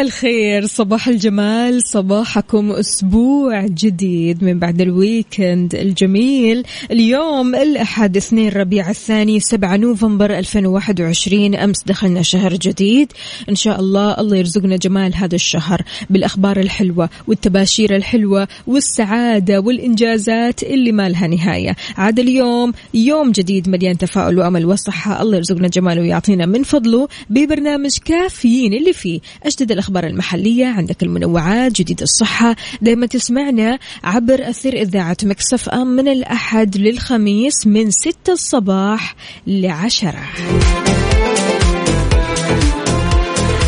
الخير صباح الجمال صباحكم أسبوع جديد من بعد الويكند الجميل. اليوم الأحد اثنين ربيع الثاني 7 نوفمبر 2021 أمس دخلنا شهر جديد. إن شاء الله الله يرزقنا جمال هذا الشهر بالأخبار الحلوة والتباشير الحلوة والسعادة والإنجازات اللي ما لها نهاية. عاد اليوم يوم جديد مليان تفاؤل وأمل وصحة. الله يرزقنا جماله ويعطينا من فضله ببرنامج كافيين اللي فيه أجدد الأخبار المحلية عندك المنوعات جديد الصحة. دائما تسمعنا عبر أثير إذاعة مكسف أم من الأحد للخميس من 6 الصباح لعشرة.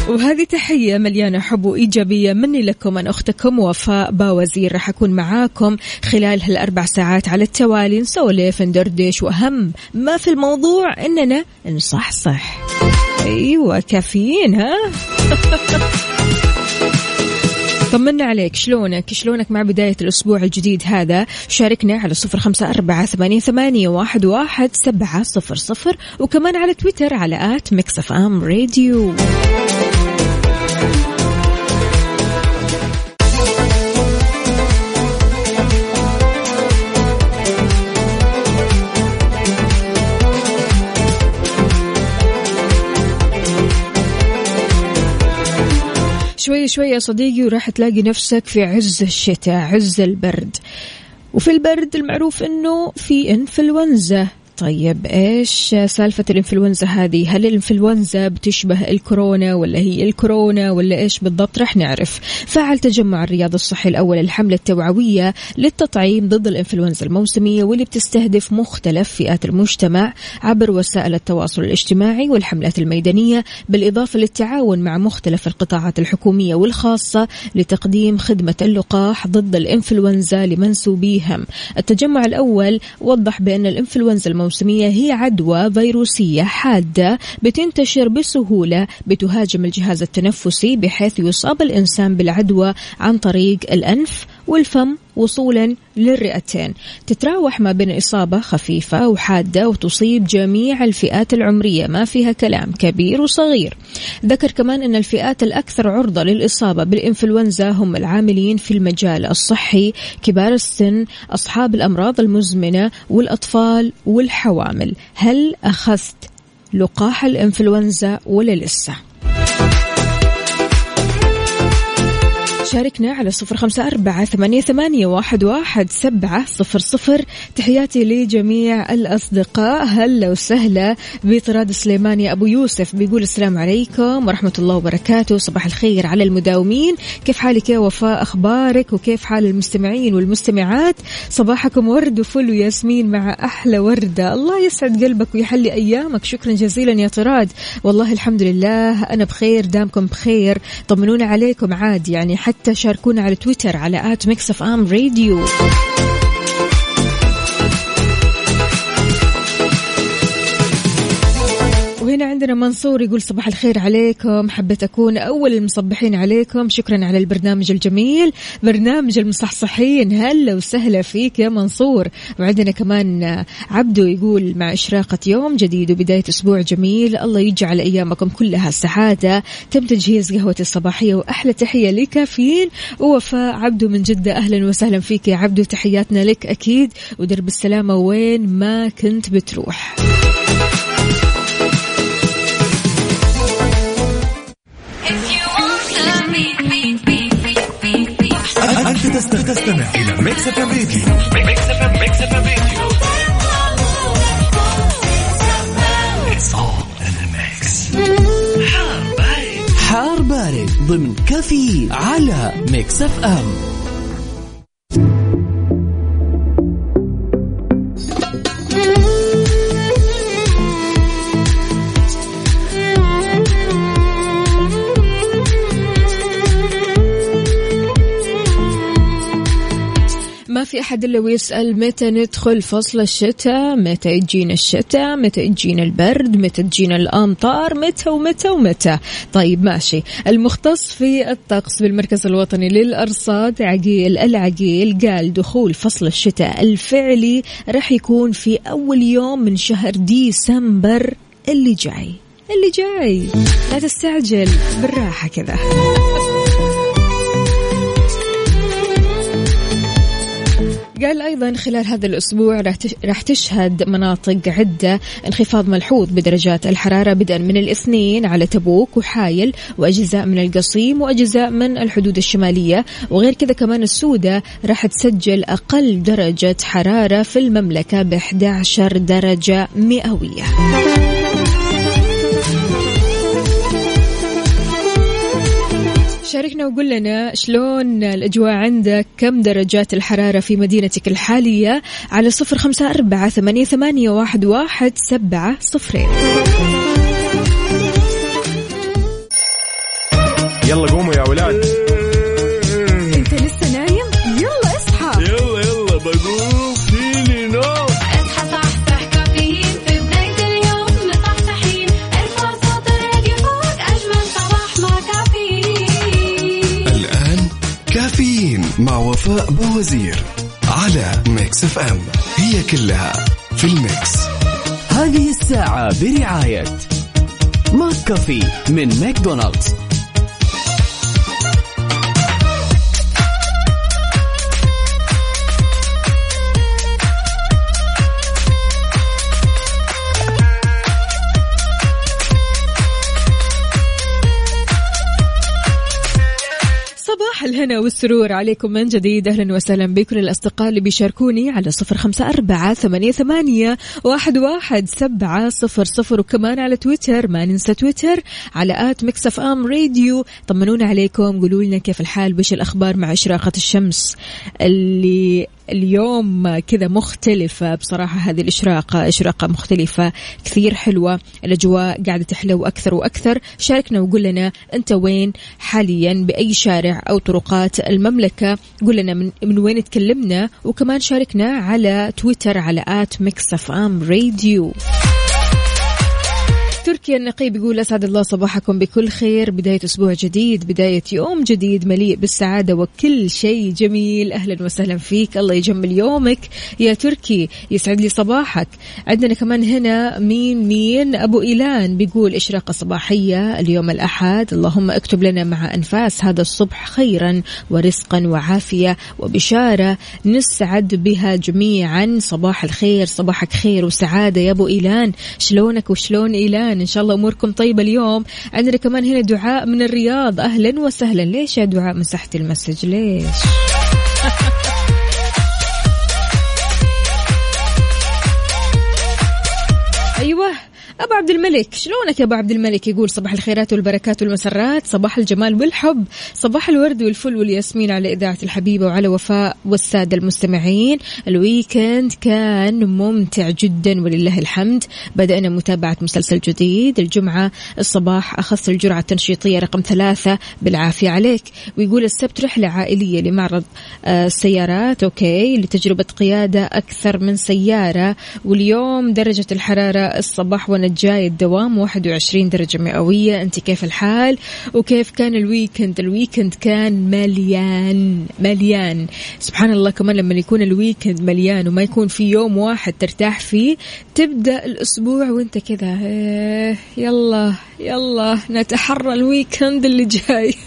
وهذه تحية مليانة حب وإيجابية مني لكم أن أختكم وفاء باوزير. راح أكون معاكم خلال هالأربع ساعات على التوالي. نسولف ندردش وأهم ما في الموضوع إننا نصحصح. أيوة كافيين ها؟ طمنا عليك. شلونك؟ شلونك مع بداية الأسبوع الجديد هذا؟ شاركنا على صفر خمسة أربعة ثمانية, ثمانية واحد, واحد سبعة صفر صفر وكمان على تويتر على at Mix FM Radio. شوي شوي يا صديقي وراح تلاقي نفسك في عز الشتاء عز البرد. وفي البرد المعروف إنه في إنفلونزا. طيب إيش سالفة الإنفلونزا هذه؟ هل الإنفلونزا بتشبه الكورونا ولا هي الكورونا ولا إيش بالضبط؟ رح نعرف. فعل تجمع الرياض الصحي الأول الحملة التوعوية للتطعيم ضد الإنفلونزا الموسمية واللي بتستهدف مختلف فئات المجتمع عبر وسائل التواصل الاجتماعي والحملات الميدانية بالإضافة للتعاون مع مختلف القطاعات الحكومية والخاصة لتقديم خدمة اللقاح ضد الإنفلونزا لمنسوبيهم. التجمع الأول وضح بأن الإنفلونزا الموسمية هي عدوى فيروسية حادة بتنتشر بسهولة بتهاجم الجهاز التنفسي بحيث يصاب الإنسان بالعدوى عن طريق الأنف والفم وصولا للرئتين. تتراوح ما بين إصابة خفيفة وحادة وتصيب جميع الفئات العمرية ما فيها كلام كبير وصغير. ذكر كمان أن الفئات الأكثر عرضة للإصابة بالإنفلونزا هم العاملين في المجال الصحي كبار السن أصحاب الأمراض المزمنة والأطفال والحوامل. هل أخذت لقاح الإنفلونزا ولا لسه؟ شاركنا على صفر خمسة أربعة ثمانية, ثمانية واحد, واحد سبعة صفر صفر. تحياتي لجميع الأصدقاء. هلا وسهلا بطراد سليماني أبو يوسف بيقول السلام عليكم ورحمة الله وبركاته. صباح الخير على المداومين. كيف حالك يا وفاء؟ أخبارك وكيف حال المستمعين والمستمعات؟ صباحكم ورد وفل وياسمين مع أحلى وردة. الله يسعد قلبك ويحلي أيامك. شكرا جزيلا يا طراد. والله الحمد لله أنا بخير دامكم بخير. طمنونا عليكم عاد يعني حتى شاركونا على تويتر على at Mix FM Radio. وهنا عندنا منصور يقول صباح الخير عليكم. حبيت أكون أول المصبحين عليكم. شكرا على البرنامج الجميل. برنامج المصحصحين. هلا وسهلا فيك يا منصور. وعندنا كمان عبدو يقول مع إشراقة يوم جديد وبداية أسبوع جميل. الله يجعل أيامكم كلها سعادة. تم تجهيز قهوة الصباحية وأحلى تحية لكافيين. ووفاء عبدو من جدة. أهلا وسهلا فيك يا عبدو. تحياتنا لك أكيد. ودرب السلامة وين ما كنت بتروح. بتستمع, إلى Mix FM Radio Mix FM Mix FM Radio It's all in the mix. حار بارد حار بارد ضمن كافيين على Mix FM أحد إلا ويسأل متى ندخل فصل الشتاء؟ متى يجينا الشتاء؟ متى يجينا البرد؟ متى تجينا الأمطار؟ متى ومتى ومتى؟ طيب ماشي. المختص في الطقس بالمركز الوطني للأرصاد عقيل العقيل قال دخول فصل الشتاء الفعلي راح يكون في أول يوم من شهر ديسمبر اللي جاي. اللي جاي. لا تستعجل بالراحة كذا. قال أيضا خلال هذا الأسبوع راح تش- راح تشهد مناطق عدة انخفاض ملحوظ بدرجات الحرارة بدءا من الاثنين على تبوك وحايل وأجزاء من القصيم وأجزاء من الحدود الشمالية وغير كذا كمان السودة راح تسجل أقل درجة حرارة في المملكة ب 11 درجة مئوية. شاركنا وقول لنا شلون الأجواء عندك كم درجات الحرارة في مدينتك الحالية؟ على صفر خمسة أربعة ثمانية, ثمانية واحد, واحد سبعة صفرين. يلا قوموا يا ولاد. وفاء بوزير على Mix FM. هي كلها في ال mix. هذه الساعة برعاية McCafé من ماكدونالدز. الهنا والسرور عليكم من جديد. أهلا وسهلا بكل الأصدقاء اللي بيشاركوني على صفر خمسة أربعة ثمانية, ثمانية واحد, واحد سبعة صفر صفر. وكمان على تويتر ما ننسى تويتر على at Mix FM Radio. طمنونا عليكم قولوا لنا كيف الحال وش الأخبار مع إشراقة الشمس اللي اليوم كذا مختلفة. بصراحة هذه الإشراقة إشراقة مختلفة كثير حلوة. الأجواء قاعدة تحلو أكثر وأكثر. شاركنا وقول لنا أنت وين حاليا بأي شارع أو طرقات المملكة. قول لنا من, من وين تكلمنا وكمان شاركنا على تويتر على at Mix FM Radio. تركي النقيب يقول أسعد الله صباحكم بكل خير. بداية أسبوع جديد بداية يوم جديد مليء بالسعادة وكل شيء جميل. أهلا وسهلا فيك. الله يجمل يومك. يا تركي يسعد لي صباحك. عندنا كمان هنا مين مين؟ أبو إيلان بيقول إشراقة صباحية اليوم الأحد. اللهم اكتب لنا مع أنفاس هذا الصبح خيرا ورزقا وعافية وبشارة. نسعد بها جميعا. صباح الخير صباحك خير وسعادة. يا أبو إيلان شلونك وشلون إيلان؟ إن شاء الله أموركم طيبة اليوم. عندنا كمان هنا دعاء من الرياض. أهلا وسهلا. ليش يا دعاء مسحت المسج؟ ليش؟ أبو عبد الملك شلونك يا أبو عبد الملك؟ يقول صباح الخيرات والبركات والمسرات صباح الجمال والحب صباح الورد والفل والياسمين على إذاعة الحبيبة وعلى وفاء والسادة المستمعين. ال weekend كان ممتع جدا ولله الحمد. بدأنا متابعة مسلسل جديد. الجمعة الصباح اخذت الجرعة التنشيطية رقم ثلاثة بالعافية عليك. ويقول السبت رحلة عائلية لمعرض آه، السيارات. okay لتجربة قيادة أكثر من سيارة. واليوم درجة الحرارة الصباح وأنا جاي الدوام 21 درجة مئوية. أنت كيف الحال؟ وكيف كان ال weekend؟ ال weekend كان مليان مليان. سبحان الله كمان لما يكون ال weekend مليان وما يكون في يوم واحد ترتاح فيه تبدأ الأسبوع وأنت كذا إيه، يلا يلا نتحرى ال weekend اللي جاي.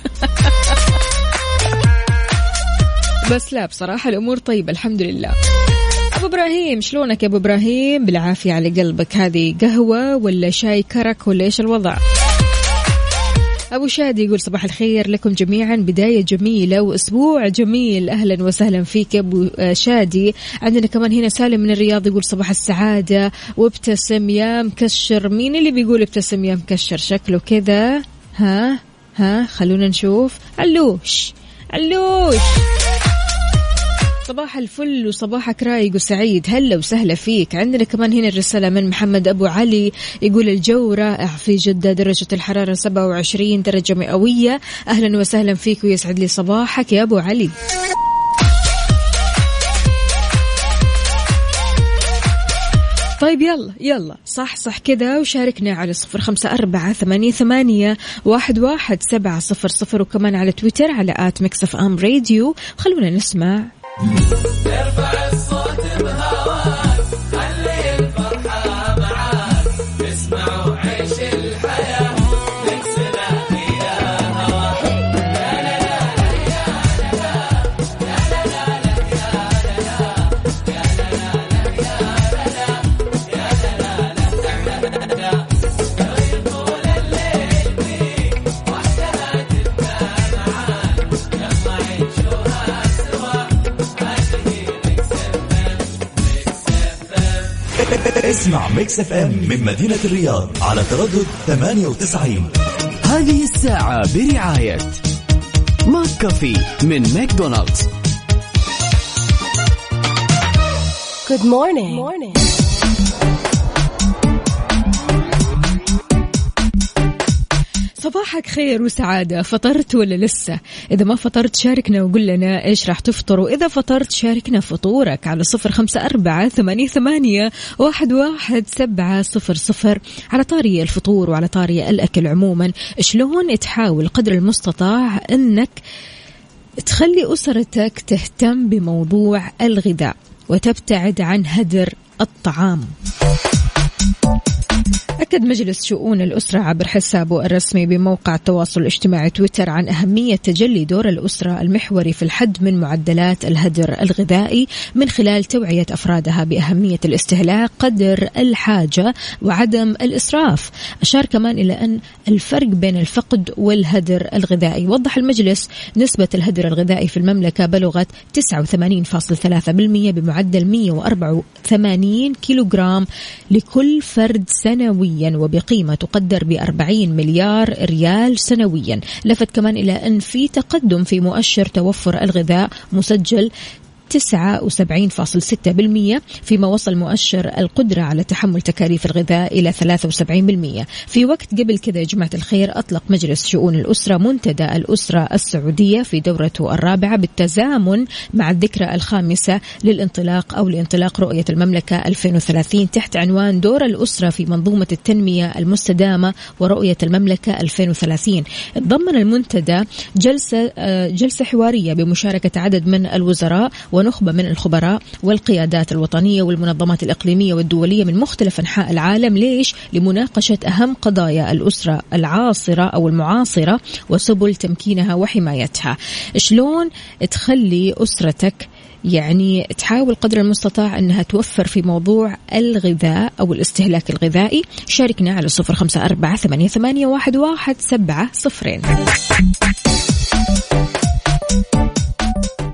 بس لا بصراحة الأمور طيبة الحمد لله. أبو إبراهيم شلونك يا أبو إبراهيم؟ بالعافية على قلبك. هذه قهوة ولا شاي كرك ولا إيش الوضع؟ أبو شادي يقول صباح الخير لكم جميعا. بداية جميلة وأسبوع جميل. أهلا وسهلا فيك أبو شادي. عندنا كمان هنا سالم من الرياض يقول صباح السعادة. وابتسم يا مكشر. مين اللي بيقول ابتسم يا مكشر؟ شكله كذا. ها؟ ها؟ خلونا نشوف. علوش علوش صباح الفل وصباحك رايق وسعيد. هلا وسهلا فيك. عندنا كمان هنا الرسالة من محمد أبو علي. يقول الجو رائع في جدة درجة الحرارة 27 درجة مئوية. أهلا وسهلا فيك ويسعد لي صباحك يا أبو علي. طيب يلا يلا. صحصح كذا. وشاركنا على صفر خمسة أربعة ثمانية, ثمانية واحد, واحد سبعة صفر صفر. وكمان على تويتر على at Mix FM Radio. خلونا نسمع Erva é اسمع Mix FM من مدينة الرياض على تردد 98 هذه الساعة برعاية McCafé من ماكدونالدز Good morning. morning. صباحك خير وسعادة. فطرت ولا لسه؟ إذا ما فطرت شاركنا وقول لنا إيش راح تفطر وإذا فطرت شاركنا فطورك على صفر خمسة أربعة ثمانية, ثمانية واحد, واحد سبعة صفر صفر على طاري الفطور وعلى طاري الأكل عموما. شلون تحاول قدر المستطاع أنك تخلي أسرتك تهتم بموضوع الغذاء وتبتعد عن هدر الطعام؟ أكد مجلس شؤون الأسرة عبر حسابه الرسمي بموقع التواصل الاجتماعي تويتر عن أهمية تجلي دور الأسرة المحوري في الحد من معدلات الهدر الغذائي من خلال توعية أفرادها بأهمية الاستهلاك قدر الحاجة وعدم الإسراف. أشار كمان إلى أن الفرق بين الفقد والهدر الغذائي. وضح المجلس نسبة الهدر الغذائي في المملكة بلغت 89.3% بمعدل 184 كيلوغرام لكل فرد سنويا وبقيمة تقدر ب 40 مليار ريال سنويا. لفت كمان إلى أن في تقدم في مؤشر توفر الغذاء مسجل 79.6% فيما وصل مؤشر القدرة على تحمل تكاليف الغذاء إلى 73% في وقت قبل كذا يا جماعة الخير أطلق مجلس شؤون الأسرة منتدى الأسرة السعودية في دورته الرابعة بالتزامن مع الذكرى الخامسة للانطلاق أو لانطلاق رؤية المملكة 2030 تحت عنوان دور الأسرة في منظومة التنمية المستدامة ورؤية المملكة 2030 ضمن المنتدى جلسة آه، جلسة حوارية بمشاركة عدد من الوزراء ونخبة من الخبراء والقيادات الوطنية والمنظمات الإقليمية والدولية من مختلف أنحاء العالم. ليش؟ لمناقشة أهم قضايا الأسرة العاصرة أو المعاصرة وسبل تمكينها وحمايتها. شلون تخلي أسرتك يعني تحاول قدر المستطاع أنها توفر في موضوع الغذاء أو الاستهلاك الغذائي؟ شاركنا على صفر خمسة أربعة ثمانية, واحد سبعة صفرين.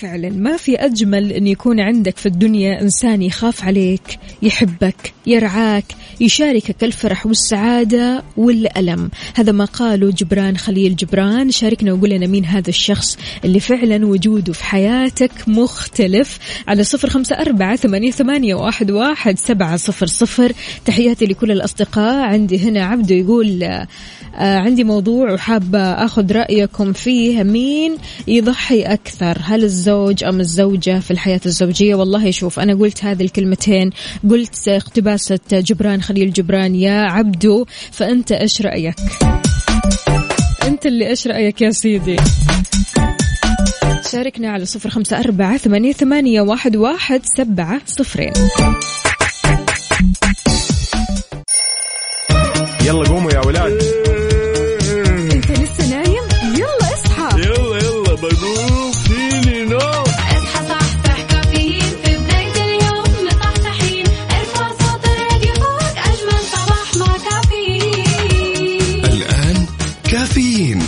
فعلا. ما في أجمل أن يكون عندك في الدنيا إنسان يخاف عليك يحبك يرعاك يشاركك الفرح والسعادة والألم. هذا ما قاله جبران خليل جبران. شاركنا وقول لنا مين هذا الشخص اللي فعلا وجوده في حياتك مختلف. على صفر خمسة أربعة ثمانية, واحد, سبعة صفر صفر. تحياتي لكل الأصدقاء. عندي هنا عبده يقول عندي موضوع وحابة أخذ رأيكم فيه. مين يضحي أكثر؟ هل الزوج أم الزوجة في الحياة الزوجية؟ والله شوف أنا قلت هذه الكلمتين. قلت اقتباسة جبران خليل جبران يا عبدو فأنت إيش رأيك؟ أنت اللي إيش رأيك يا سيدي؟ شاركنا على صفر خمسة أربعة ثمانية, ثمانية واحد, واحد سبعة صفرين. يلا قوموا يا ولاد.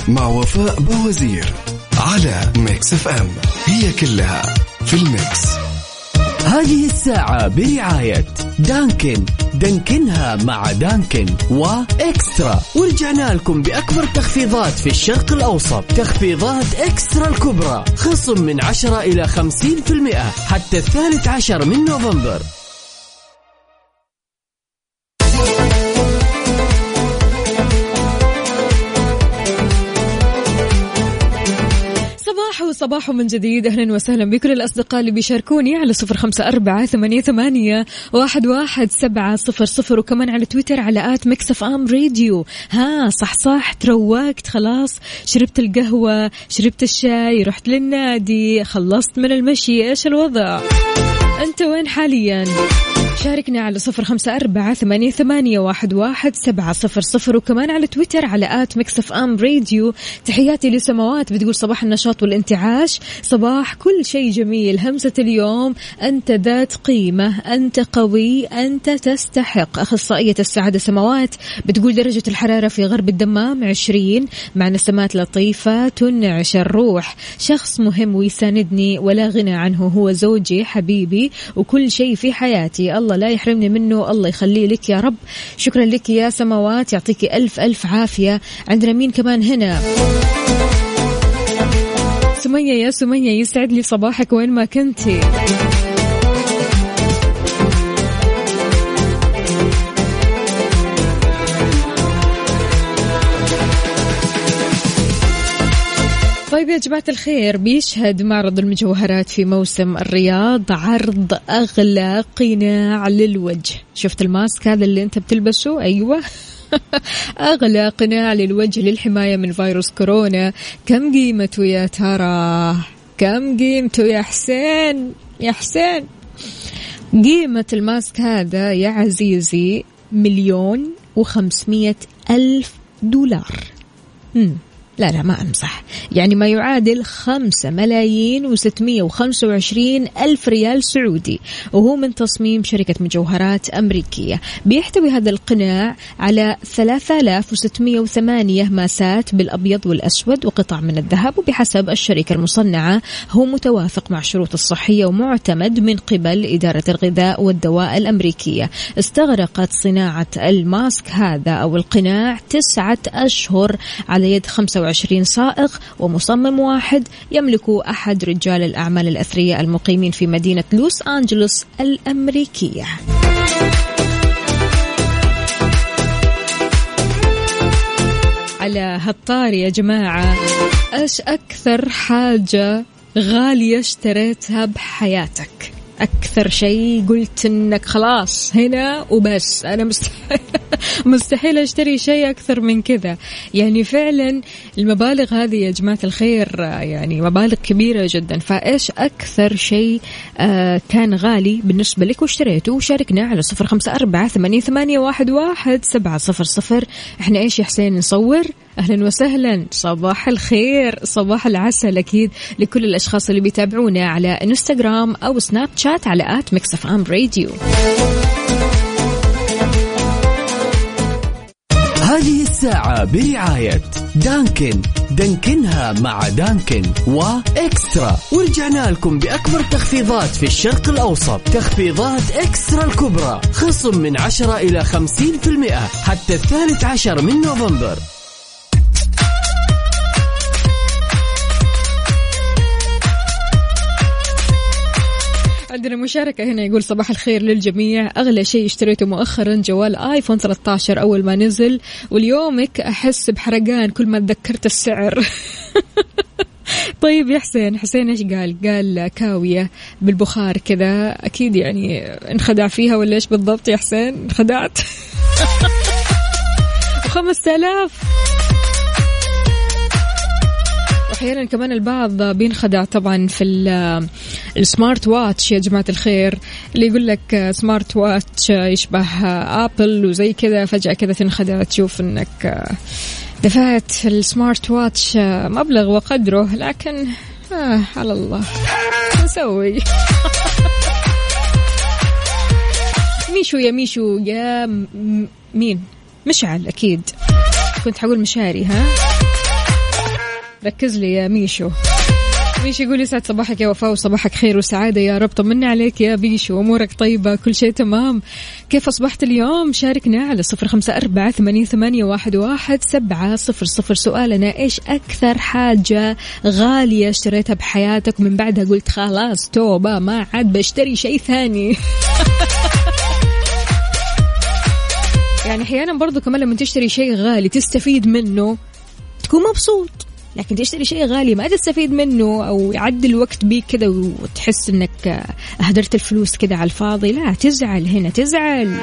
وفاء بوزير على Mix FM. هي كلها في ال mix. هذه الساعة برعاية دانكن. دانكنها مع دانكن وإكسترا. ورجعنا لكم بأكبر تخفيضات في الشرق الأوسط. تخفيضات إكسترا الكبرى. خصم من 10 إلى 50% حتى الثالث عشر من نوفمبر. صباح وصباح من جديد. أهلا وسهلا بكل الأصدقاء اللي بيشاركوني على صفر خمسة أربعة ثمانية, ثمانية واحد, واحد سبعة صفر صفر. وكمان على تويتر على at Mix FM Radio. ها صح صح تروقت خلاص. شربت القهوة شربت الشاي رحت للنادي خلصت من المشي. إيش الوضع؟ أنت وين حاليا؟ شاركنا على صفر خمسة أربعة ثمانية, ثمانية واحد, واحد سبعة صفر صفر وكمان على تويتر على at Mix FM Radio. تحياتي لسماوات بتقول صباح النشاط والانتعاش. صباح كل شيء جميل. همسة اليوم أنت ذات قيمة أنت قوي أنت تستحق. أخصائية السعادة سماوات بتقول درجة الحرارة في غرب الدمام عشرين. مع نسمات لطيفة تنعش الروح. شخص مهم ويساندني ولا غنى عنه هو زوجي حبيبي. وكل شيء في حياتي. الله لا يحرمني منه الله يخليه لك يا رب. شكرا لك يا سماوات يعطيكي ألف ألف عافية. عندنا مين كمان هنا؟ سمية يا سمية يسعد لي صباحك وين ما كنتي. طيب يا جماعة الخير بيشهد معرض المجوهرات في موسم الرياض عرض أغلى قناع للوجه. شفت الماسك هذا اللي أنت بتلبسه؟ أيوة. أغلى قناع للوجه للحماية من فيروس كورونا. كم قيمته يا ترى؟ كم قيمته يا حسين؟ يا حسين. قيمة الماسك هذا يا عزيزي مليون وخمسمية ألف دولار. مم. لا لا ما أمزح يعني ما يعادل خمسة ملايين وستمية وخمسة وعشرين ألف ريال سعودي وهو من تصميم شركة مجوهرات أمريكية. بيحتوي هذا القناع على 3608 ماسات بالأبيض والأسود وقطع من الذهب وبحسب الشركة المصنعة هو متوافق مع الشروط الصحية ومعتمد من قبل إدارة الغذاء والدواء الأمريكية. استغرقت صناعة الماسك هذا أو القناع تسعة أشهر على يد 25 سائق ومصمم واحد يملكه أحد رجال الأعمال الأثرياء المقيمين في مدينة لوس أنجلوس الأمريكية. على هالطاري يا جماعة إيش أكثر حاجة غالية اشتريتها بحياتك؟ أكثر شيء قلت إنك خلاص هنا وبس. أنا مستحيل مستحيل أشتري شيء أكثر من كذا. يعني فعلا المبالغ هذه يا جماعة الخير يعني مبالغ كبيرة جدا. فإيش أكثر شيء آه كان غالي بالنسبة لك واشتريته؟ وشاركنا على صفر خمسة أربعة ثمانية, واحد سبعة صفر صفر. إحنا إيش يا حسين نصور؟ أهلا وسهلا. صباح الخير صباح العسل أكيد لكل الأشخاص اللي بيتابعونا على إنستغرام أو سناب شات على at Mix FM Radio. هذه الساعة برعاية Dunkin. دانكنها مع Dunkin و Extra. ورجعنا لكم بأكبر تخفيضات في الشرق الأوسط. تخفيضات Extra الكبرى. خصم من 10 إلى 50% حتى الثالث عشر من نوفمبر. عندنا مشاركة هنا يقول صباح الخير للجميع. أغلى شيء اشتريته مؤخرا جوال آيفون 13 أول ما نزل واليومك أحس بحرقان كل ما تذكرت السعر. طيب يا حسين حسين إيش قال؟ قال كاوية بالبخار كذا. أكيد يعني انخدع فيها ولا إيش بالضبط يا حسين؟ انخدعت. وخمسة آلاف. أحيانا كمان البعض بينخدع طبعا في ال- ال smart watch يا جماعة الخير اللي يقول لك smart watch يشبه Apple وزي كذا فجأة كذا تنخدع تشوف إنك دفعت في ال smart watch مبلغ وقدره لكن آه على الله. نسوي؟ ميشو يا ميشو يا مين؟ مشعل أكيد. كنت حقول مشاري ها؟ ركز لي يا ميشو. ميشو يقول يسعد صباحك يا وفاء وصباحك خير وسعادة يا رب. طمنا عليك يا ميشو أمورك طيبة كل شيء تمام. كيف أصبحت اليوم؟ شاركنا على صفر خمسة أربعة ثمانية, واحد, سبعة صفر صفر. سؤالنا إيش أكثر حاجة غالية اشتريتها بحياتك ومن بعدها قلت خلاص توبة ما عاد بشتري شيء ثاني. يعني أحيانا برضو كمان لما تشتري شيء غالي تستفيد منه تكون مبسوط. لكن تشتري شيء غالي ما تستفيد منه أو يعدي الوقت بيك كذا وتحس إنك أهدرت الفلوس كذا على الفاضي. لا تزعل هنا تزعل.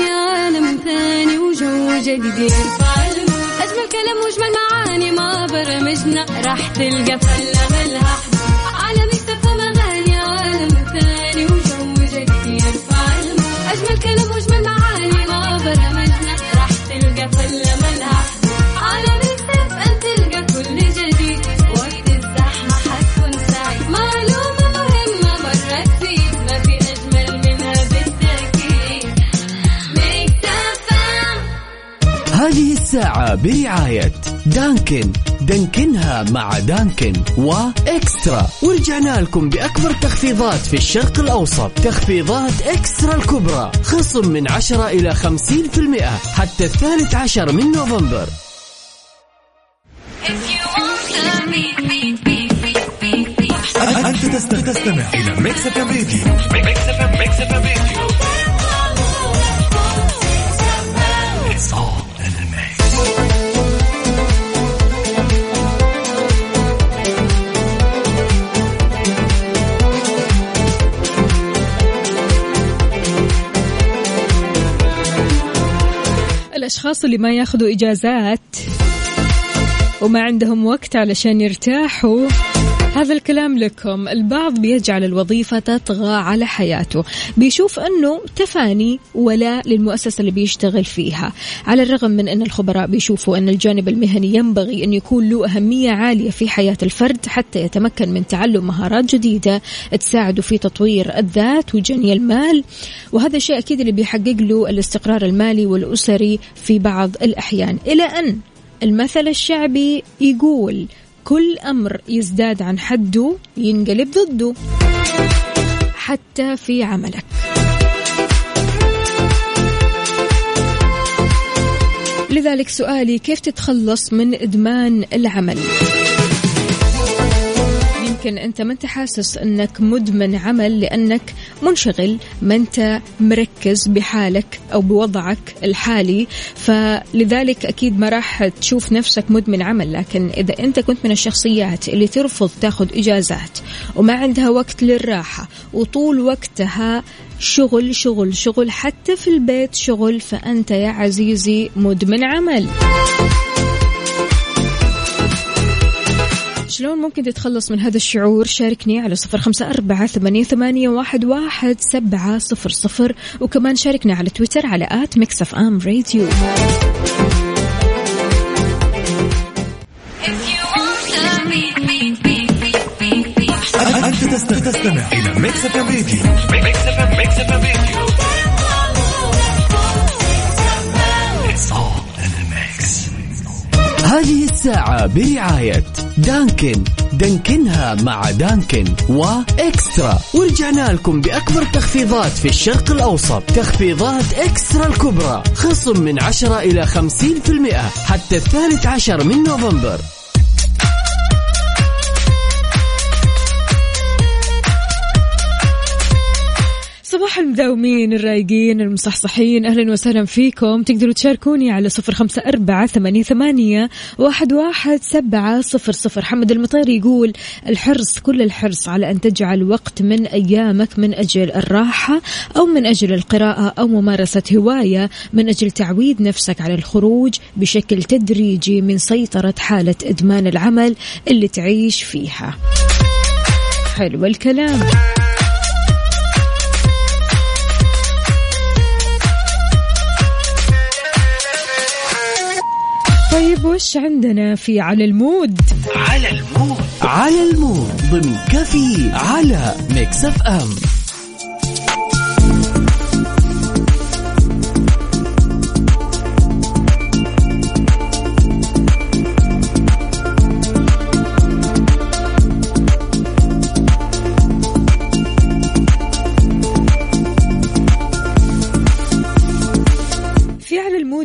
عالم ثاني وجو جديد. أجمل كلام وأجمل معاني ما برمجنا راح تلقى فله ملها. عالم اكتفى اغاني عالم ثاني وجو جديد يرفع أجمل كلام وأجمل معاني الساعة برعاية Dunkin. دانكنها مع Dunkin و Extra. ورجعنا لكم بأكبر تخفيضات في الشرق الأوسط. تخفيضات Extra الكبرى. خصم من 10 إلى 50% حتى الثالث عشر من نوفمبر. أنت تستمع, إلى Mix FM Radio. Mix FM Radio. الأشخاص اللي ما ياخذوا إجازات وما عندهم وقت علشان يرتاحوا. هذا الكلام لكم. البعض بيجعل الوظيفة تطغى على حياته. بيشوف أنه تفاني ولا للمؤسسة اللي بيشتغل فيها. على الرغم من أن الخبراء بيشوفوا أن الجانب المهني ينبغي أن يكون له أهمية عالية في حياة الفرد حتى يتمكن من تعلم مهارات جديدة تساعده في تطوير الذات وجني المال. وهذا الشيء أكيد اللي بيحقق له الاستقرار المالي والأسري في بعض الأحيان. إلى أن المثل الشعبي يقول كل أمر يزداد عن حده ينقلب ضده حتى في عملك. لذلك سؤالي كيف تتخلص من إدمان العمل؟ يمكن أنت ما أنت حاسس أنك مدمن عمل لأنك منشغل ما أنت مركز بحالك أو بوضعك الحالي. فلذلك أكيد ما راح تشوف نفسك مدمن عمل. لكن إذا أنت كنت من الشخصيات اللي ترفض تاخذ إجازات وما عندها وقت للراحة وطول وقتها شغل شغل شغل حتى في البيت شغل فأنت يا عزيزي مدمن عمل. شلون ممكن تتخلص من هذا الشعور؟ شاركني على صفر خمسة أربعة ثمانية, ثمانية واحد, واحد سبعة صفر صفر. وكمان شاركنا على تويتر على at Mix FM Radio. أنت تستمع, إلى Mix FM Radio. Mix FM Radio. هذه الساعة برعاية دانكن. دانكنها مع دانكن وإكسترا. ورجعنا لكم بأكبر تخفيضات في الشرق الأوسط. تخفيضات إكسترا الكبرى. خصم من 10 إلى 50% حتى الثالث عشر من نوفمبر. صباح المداومين الرايقين المصحصحين. أهلا وسهلا فيكم. تقدروا تشاركوني على صفر خمسة أربعة ثمانية, ثمانية واحد, واحد سبعة صفر صفر. حمد المطير يقول الحرص كل الحرص على أن تجعل وقت من أيامك من أجل الراحة أو من أجل القراءة أو ممارسة هواية من أجل تعويد نفسك على الخروج بشكل تدريجي من سيطرة حالة إدمان العمل اللي تعيش فيها. حلو الكلام. طيب وش عندنا في على ال mood؟ على ال mood. على ال mood. ضمن كفي على Mix FM.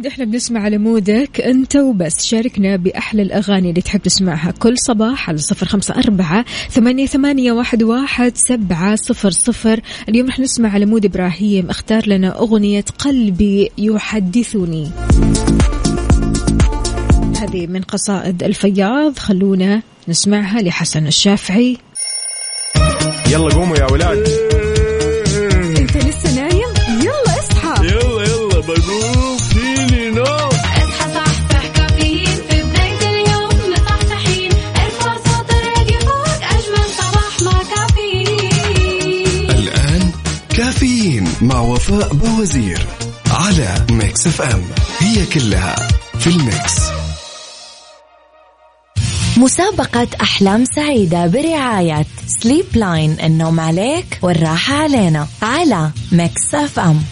ال mood إحنا بنسمع على mood ك أنت وبس. شاركنا بأحلى الأغاني اللي تحب تسمعها كل صباح على صفر خمسة أربعة ثمانية, ثمانية واحد, واحد سبعة صفر صفر. اليوم رح نسمع على mood إبراهيم. اختار لنا أغنية قلبي يحدثني. هذه من قصائد الفياض. خلونا نسمعها لحسن الشافعي. يلا قوموا يا ولاد. مع وفاء بوزير على Mix FM. هي كلها في ال mix. مسابقة أحلام سعيدة برعاية Sleep Line النوم عليك والراحة علينا على Mix FM.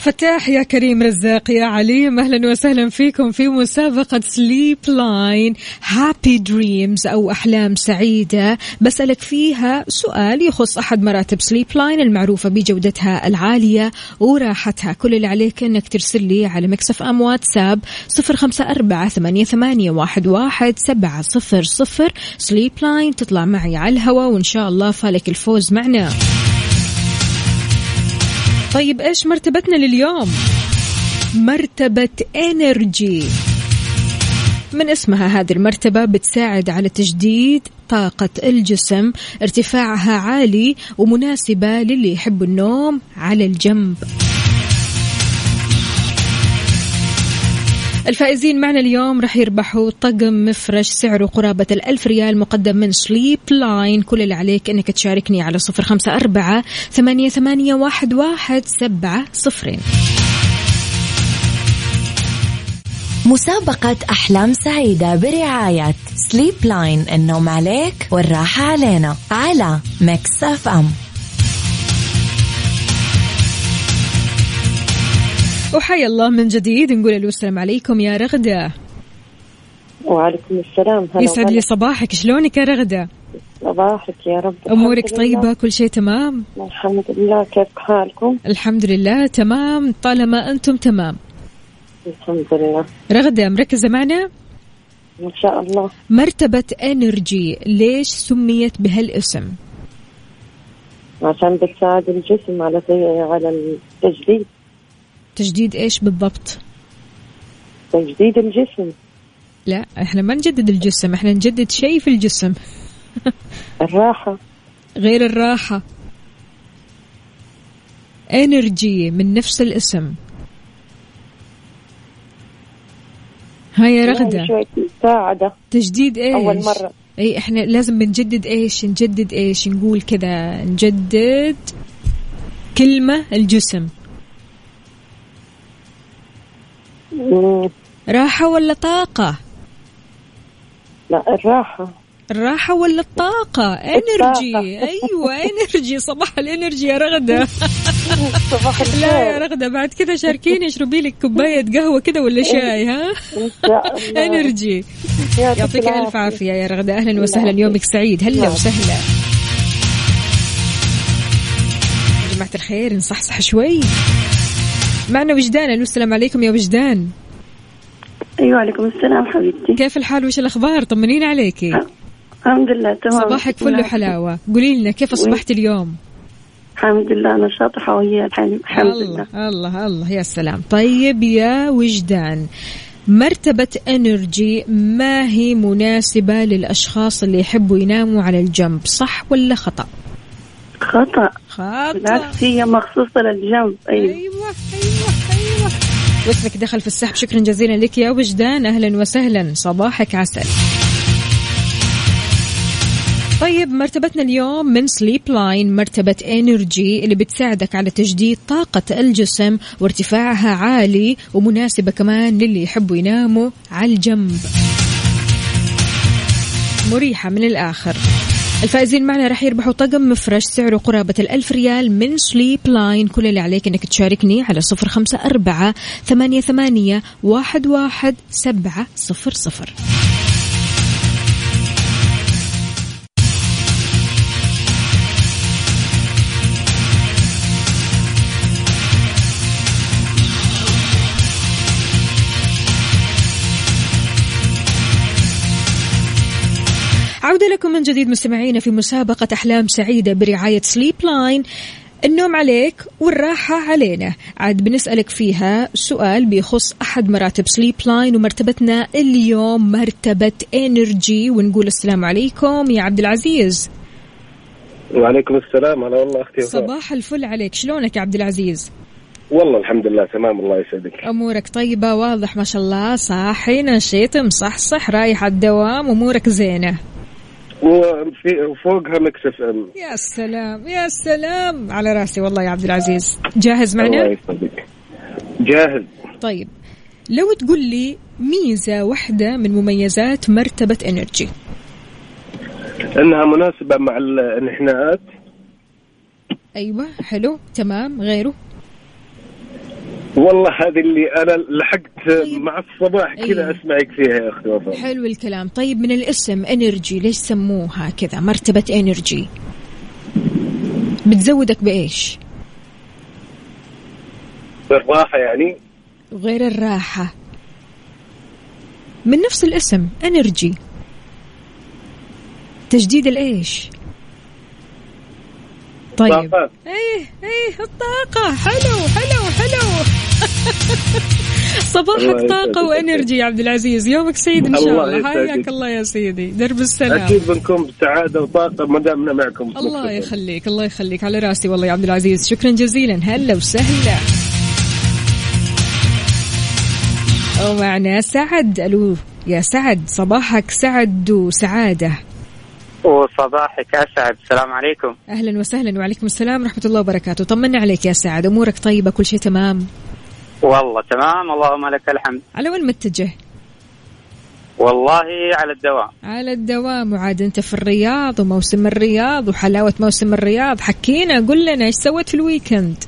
فتاح يا كريم رزاق يا عليم أهلا وسهلا فيكم في مسابقة Sleep Line Happy Dreams أو أحلام سعيدة. بسألك فيها سؤال يخص أحد مراتب Sleep Line المعروفة بجودتها العالية وراحتها. كل اللي عليك إنك ترسل لي على Mix FM واتساب صفر خمسة أربعة ثمانية, ثمانية واحد, واحد سبعة صفر صفر. Sleep Line تطلع معي على الهواء وإن شاء الله فالك الفوز معنا. طيب إيش مرتبتنا لليوم؟ مرتبة Energy من اسمها هذه المرتبة بتساعد على تجديد طاقة الجسم ارتفاعها عالي ومناسبة للي يحبوا النوم على الجنب الفائزين معنا اليوم راح يربحوا طقم مفرش سعره قرابة الألف ريال مقدم من Sleep Line كل اللي عليك أنك تشاركني على صفر خمسة أربعة ثمانية, ثمانية واحد, واحد سبعة صفرين. مسابقة أحلام سعيدة برعاية Sleep Line النوم عليك والراحة علينا. على Mix FM وحيا الله من جديد نقول السلام عليكم يا رغدة. وعليكم السلام. هلا يسعد لي. صباحك. شلونك يا رغدة؟ صباحك يا رب. لله. طيبة؟ كل شيء تمام؟ الحمد لله. كيف حالكم؟ الحمد لله. تمام. طالما أنتم تمام. الحمد لله. رغدة مركزة معنا؟ إن شاء الله. مرتبة إنرجي ليش سميت بهالاسم؟ عشان بتساعد الجسم على على التجديد. تجديد إيش بالضبط؟ تجديد الجسم. لا إحنا ما نجدد الجسم إحنا نجدد شيء في الجسم. الراحة. غير الراحة. انرجي من نفس الاسم. هاي يا رغدة. يعني مساعدة تجديد إيش؟ أول مرة. إي إحنا لازم بنجدد إيش؟ نجدد إيش؟ نقول كذا نجدد كلمة الجسم مم. راحة ولا طاقة؟ لا الراحة. الراحة ولا الطاقة؟ energy أيوه energy صباح ال energy يا رغدة. صباح لا يا رغدة بعد كذا شاركيني اشربي لك كوباية قهوة كذا ولا شاي ها؟ إن شاء الله. energy يعطيك ألف عافية يا رغدة. أهلا وسهلا. يومك سعيد. هلا. وسهلا. يا جماعة الخير نصحصح شوي. معنا وجدان. ألو السلام عليكم يا وجدان. أيوه عليكم السلام حبيبتي. كيف الحال؟ وش الأخبار؟ طمنين عليكي. الحمد لله تمام. صباحك فل وحلاوة. قولي لنا كيف أصبحت اليوم؟ الحمد لله نشاط الحين الحمد لله. الله الله الله يا سلام. طيب يا وجدان مرتبة إنرجي ما هي مناسبة للأشخاص اللي يحبوا يناموا على الجنب؟ صح ولا خطأ؟ خطأ. خطأ. بالعكس هي مخصوصة للجنب. أيوه. أيوه أيوه أيوه. واسمك دخل في السحب. شكرا جزيلا لك يا وجدان. أهلا وسهلا. صباحك عسل. طيب مرتبتنا اليوم من Sleep Line مرتبة Energy اللي بتساعدك على تجديد طاقة الجسم وارتفاعها عالي ومناسبة كمان للي يحبوا يناموا على الجنب. مريحة من الآخر. الفائزين معنا راح يربحوا طقم مفرش سعره قرابة الألف ريال من سليب لاين كل اللي عليك أنك تشاركني على صفر خمسة أربعة ثمانية, ثمانية واحد, واحد سبعة صفر صفر. عودة لكم من جديد مستمعينا في مسابقة أحلام سعيدة برعاية Sleep Line النوم عليك والراحة علينا. عاد بنسألك فيها سؤال بيخص أحد مراتب Sleep Line ومرتبتنا اليوم مرتبة Energy ونقول السلام عليكم يا عبد العزيز. وعليكم السلام هلا والله أختي. صباح الفل عليك. شلونك يا عبد العزيز؟ والله الحمد لله تمام الله يسعدك. أمورك طيبة واضح ما شاء الله صاحي نشيط مصحصح رايح على الدوام أمورك زينة. وفي وفوقها Mix FM يا سلام يا سلام. على راسي والله يا عبد العزيز. جاهز الله معنا يسعدك. جاهز. طيب. لو تقول لي ميزة واحدة من مميزات مرتبة Energy إنها مناسبة مع الانحناءات أيوه حلو تمام غيره. والله هذه اللي أنا لحقت طيب. مع الصباح كذا أيوة. أسمعك فيها يا أختي وفاء. حلو الكلام. طيب من الاسم Energy ليش سموها كذا؟ مرتبة Energy بتزودك بإيش؟ بالراحة يعني؟ غير الراحة. من نفس الاسم Energy تجديد الإيش؟ طيب. إيه إيه الطاقة. حلو حلو حلو. صباحك طاقة. وإنرجي يا عبد العزيز. يومك سعيد إن شاء الله. حياك الله يا سيدي. درب السلام. أكيد بنكون بسعادة وطاقة ما دامنا معكم. الله يخليك الله يخليك. على راسي والله يا عبد العزيز. شكرا جزيلا. هلا وسهلا. ومعنا سعد. ألو يا سعد. صباحك سعد وسعادة. وصباحك أسعد. السلام عليكم. أهلا وسهلا وعليكم السلام ورحمة الله وبركاته. طمنا عليك يا سعد أمورك طيبة كل شيء تمام؟ والله تمام اللهم لك الحمد. على وين متجه؟ والله على الدوام. على الدوام. وعاد أنت في الرياض وموسم الرياض وحلاوة موسم الرياض. حكينا قل لنا إيش سويت في ال weekend؟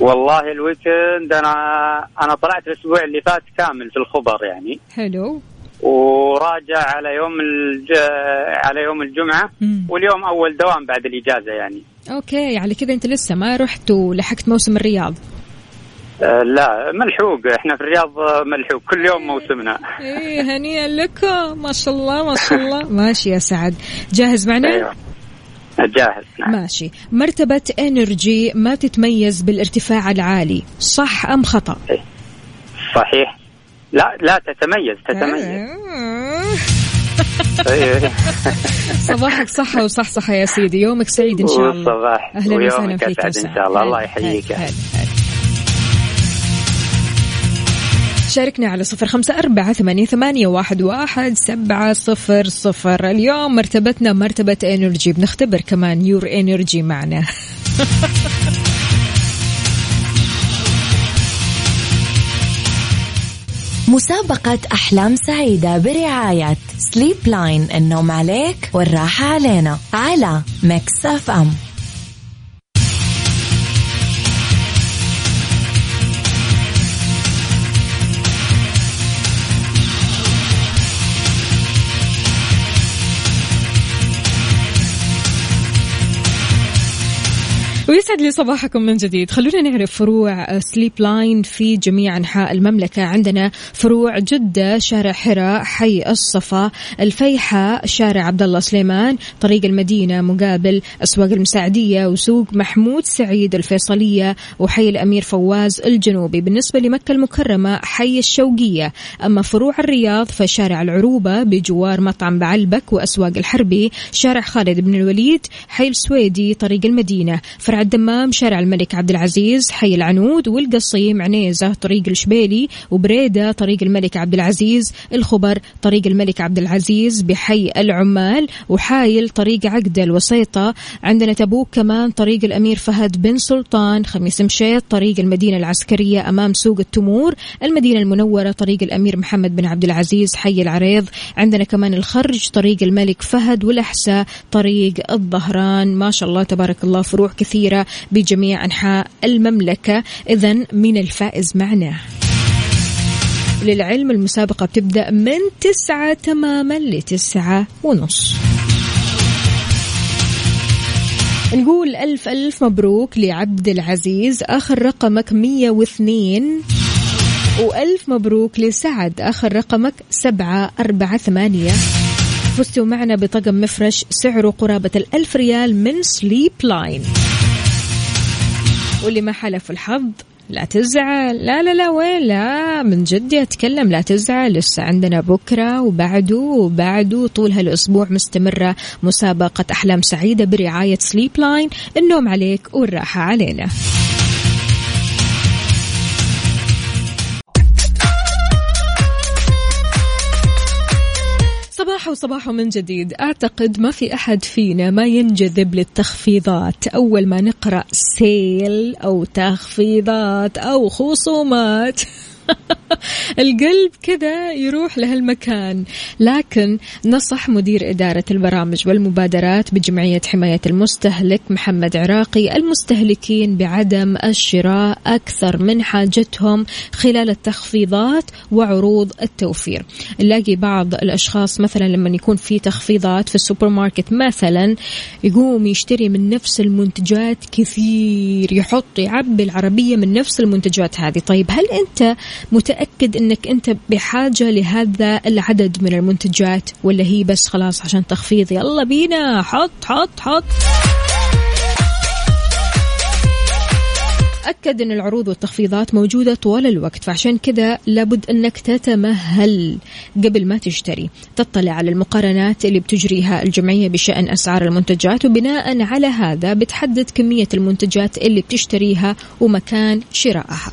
والله ال weekend أنا أنا طلعت الأسبوع اللي فات كامل في الخبر يعني. حلو. وراجع على يوم الج... على يوم الجمعة. مم. واليوم أول دوام بعد الإجازة يعني. أوكي على كذا أنت لسه ما رحت ولحقت موسم الرياض؟ آه لا ملحوق. إحنا في الرياض ملحوق. كل يوم موسمنا. إيه هنيئا لكم. ما شاء الله ما شاء الله. ماشي يا سعد. جاهز معنا؟ أيوه. جاهز نعم. ماشي. مرتبة إنرجي ما تتميز بالارتفاع العالي صح أم خطأ؟ صحيح. لا لا تتميز تتميز. إيه. صباحك صحة وصحصحة يا سيدي يومك سعيد إن شاء الله والصباح أهلا وسهلا فيك إن. شاء الله. الله يحييك. شاركنا على صفر خمسة أربعة ثمانية, ثمانية واحد, واحد سبعة صفر صفر اليوم مرتبتنا مرتبة إنرجي بنختبر كمان يور إنرجي معنا مسابقة أحلام سعيدة برعاية Sleep Line النوم عليك والراحة علينا على Mix FM ويسعد لي صباحكم من جديد. خلونا نعرف فروع Sleep Line في جميع أنحاء المملكة. عندنا فروع جدة شارع حراء حي الصفا الفيحة شارع عبد الله سليمان طريق المدينة مقابل أسواق المساعدية وسوق محمود سعيد الفيصلية وحي الأمير فواز الجنوبي. بالنسبة لمكة المكرمة حي الشوقية. أما فروع الرياض فشارع العروبة بجوار مطعم بعلبك وأسواق الحربي شارع خالد بن الوليد حي السويدي طريق المدينة. فرع الدمام شارع الملك عبد العزيز حي العنود والقصيم عنيزة طريق الشبيلي وبريدة طريق الملك عبد العزيز الخبر طريق الملك عبد العزيز بحي العمال وحايل طريق عقدة الوسيطة عندنا تبوك كمان طريق الأمير فهد بن سلطان خميس مشيط طريق المدينة العسكرية أمام سوق التمور المدينة المنورة طريق الأمير محمد بن عبد العزيز حي العريض. عندنا كمان الخرج طريق الملك فهد والأحساء طريق الظهران. ما شاء الله تبارك الله فروع كثيرة بجميع أنحاء المملكة. إذا من الفائز معنا؟ للعلم المسابقة بتبدأ من تسعة تماما لتسعة ونص. نقول ألف ألف مبروك لعبد العزيز آخر رقمك مية واثنين. وألف مبروك لسعد آخر رقمك سبعة أربعة ثمانية. فزتوا معنا بطقم مفرش سعره قرابة الألف ريال من سليب لاين واللي ما حلف الحظ لا تزعل. لا لا لا وين؟ لا من جد أتكلم لا تزعل لسه عندنا بكرة وبعده وبعده. طول هالأسبوع مستمرة مسابقة أحلام سعيدة برعاية Sleep Line النوم عليك والراحة علينا. صباح وصباح من جديد. أعتقد ما في أحد فينا ما ينجذب للتخفيضات. أول ما نقرأ sale أو تخفيضات أو خصومات. القلب كذا يروح لهالمكان. لكن نصح مدير إدارة البرامج والمبادرات بجمعية حماية المستهلك محمد عراقي المستهلكين بعدم الشراء أكثر من حاجتهم خلال التخفيضات وعروض التوفير. نلاقي بعض الأشخاص مثلا لما يكون في تخفيضات في السوبر ماركت مثلا يقوم يشتري من نفس المنتجات كثير يحط يعبي العربية من نفس المنتجات هذه. طيب هل أنت متأكد أنك أنت بحاجة لهذا العدد من المنتجات ولا هي بس خلاص عشان تخفيض. يلا بينا حط حط حط. تأكد أن العروض والتخفيضات موجودة طوال الوقت فعشان كذا لابد أنك تتمهل قبل ما تشتري. تطلع على المقارنات اللي بتجريها الجمعية بشأن أسعار المنتجات وبناء على هذا بتحدد كمية المنتجات اللي بتشتريها ومكان شرائها.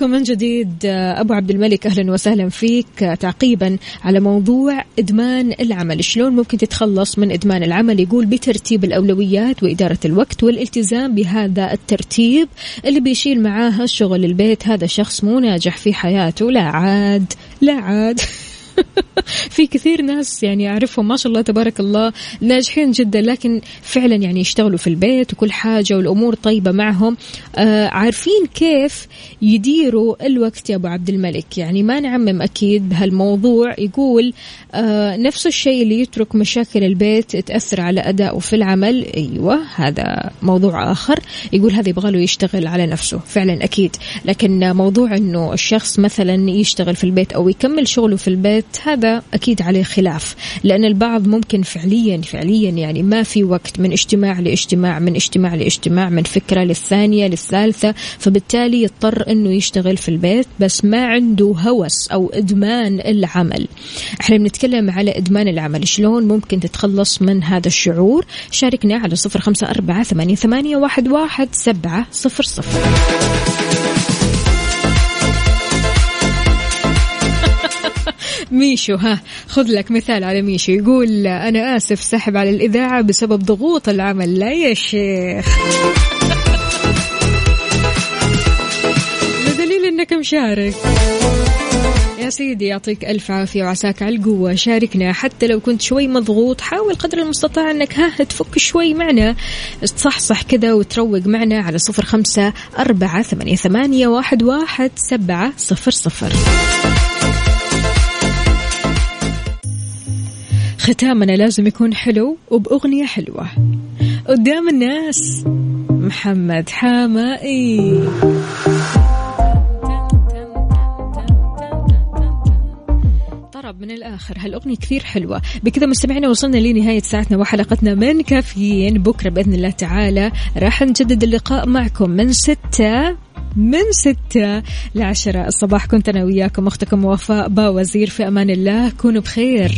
لكم من جديد أبو عبد الملك أهلا وسهلا فيك. تعقيبا على موضوع إدمان العمل. شلون ممكن تتخلص من إدمان العمل؟ يقول بترتيب الأولويات وإدارة الوقت والالتزام بهذا الترتيب. اللي بيشيل معاها شغل البيت هذا شخص مو ناجح في حياته. لا عاد لا عاد. في كثير ناس يعني أعرفهم ما شاء الله تبارك الله ناجحين جدا لكن فعلا يعني يشتغلوا في البيت وكل حاجة والأمور طيبة معهم. آه عارفين كيف يديروا الوقت يا أبو عبد الملك؟ يعني ما نعمم أكيد بهالموضوع. يقول آه نفس الشيء اللي يترك مشاكل البيت تأثر على أدائه في العمل. أيوة هذا موضوع آخر. يقول هذا يبغى له يشتغل على نفسه. فعلا أكيد. لكن موضوع أنه الشخص مثلا يشتغل في البيت أو يكمل شغله في البيت هذا أكيد عليه خلاف لأن البعض ممكن فعليا فعليا يعني ما في وقت من اجتماع لاجتماع من اجتماع لاجتماع من فكرة للثانية للثالثة فبالتالي يضطر أنه يشتغل في البيت بس ما عنده هوس أو إدمان العمل. إحنا بنتكلم على إدمان العمل شلون ممكن تتخلص من هذا الشعور؟ شاركنا على صفر خمسة أربعة ثمانية واحد, واحد سبعة صفر صفر. ميشو ها خذ لك مثال على ميشو يقول أنا آسف سحب على الإذاعة بسبب ضغوط العمل. لا يا شيخ. بدليل أنك مشارك. يا سيدي يعطيك ألف عافية وعساك على القوة. شاركنا حتى لو كنت شوي مضغوط حاول قدر المستطاع أنك ها تفك شوي معنا. تصحصح كذا وتروق معنا على صفر خمسة أربعة ثمانية, ثمانية واحد, واحد سبعة صفر صفر. ختامنا لازم يكون حلو وبأغنية حلوة. قدام الناس محمد حمائي. طرب من الآخر هالأغنية كثير حلوة. بكذا مستمعينا وصلنا لنهاية ساعتنا وحلقتنا من كافيين. بكرة بإذن الله تعالى راح نجدد اللقاء معكم من ستة من ستة لعشرة. الصباح كنت أنا وياكم أختكم وفاء باوزير. في أمان الله كونوا بخير.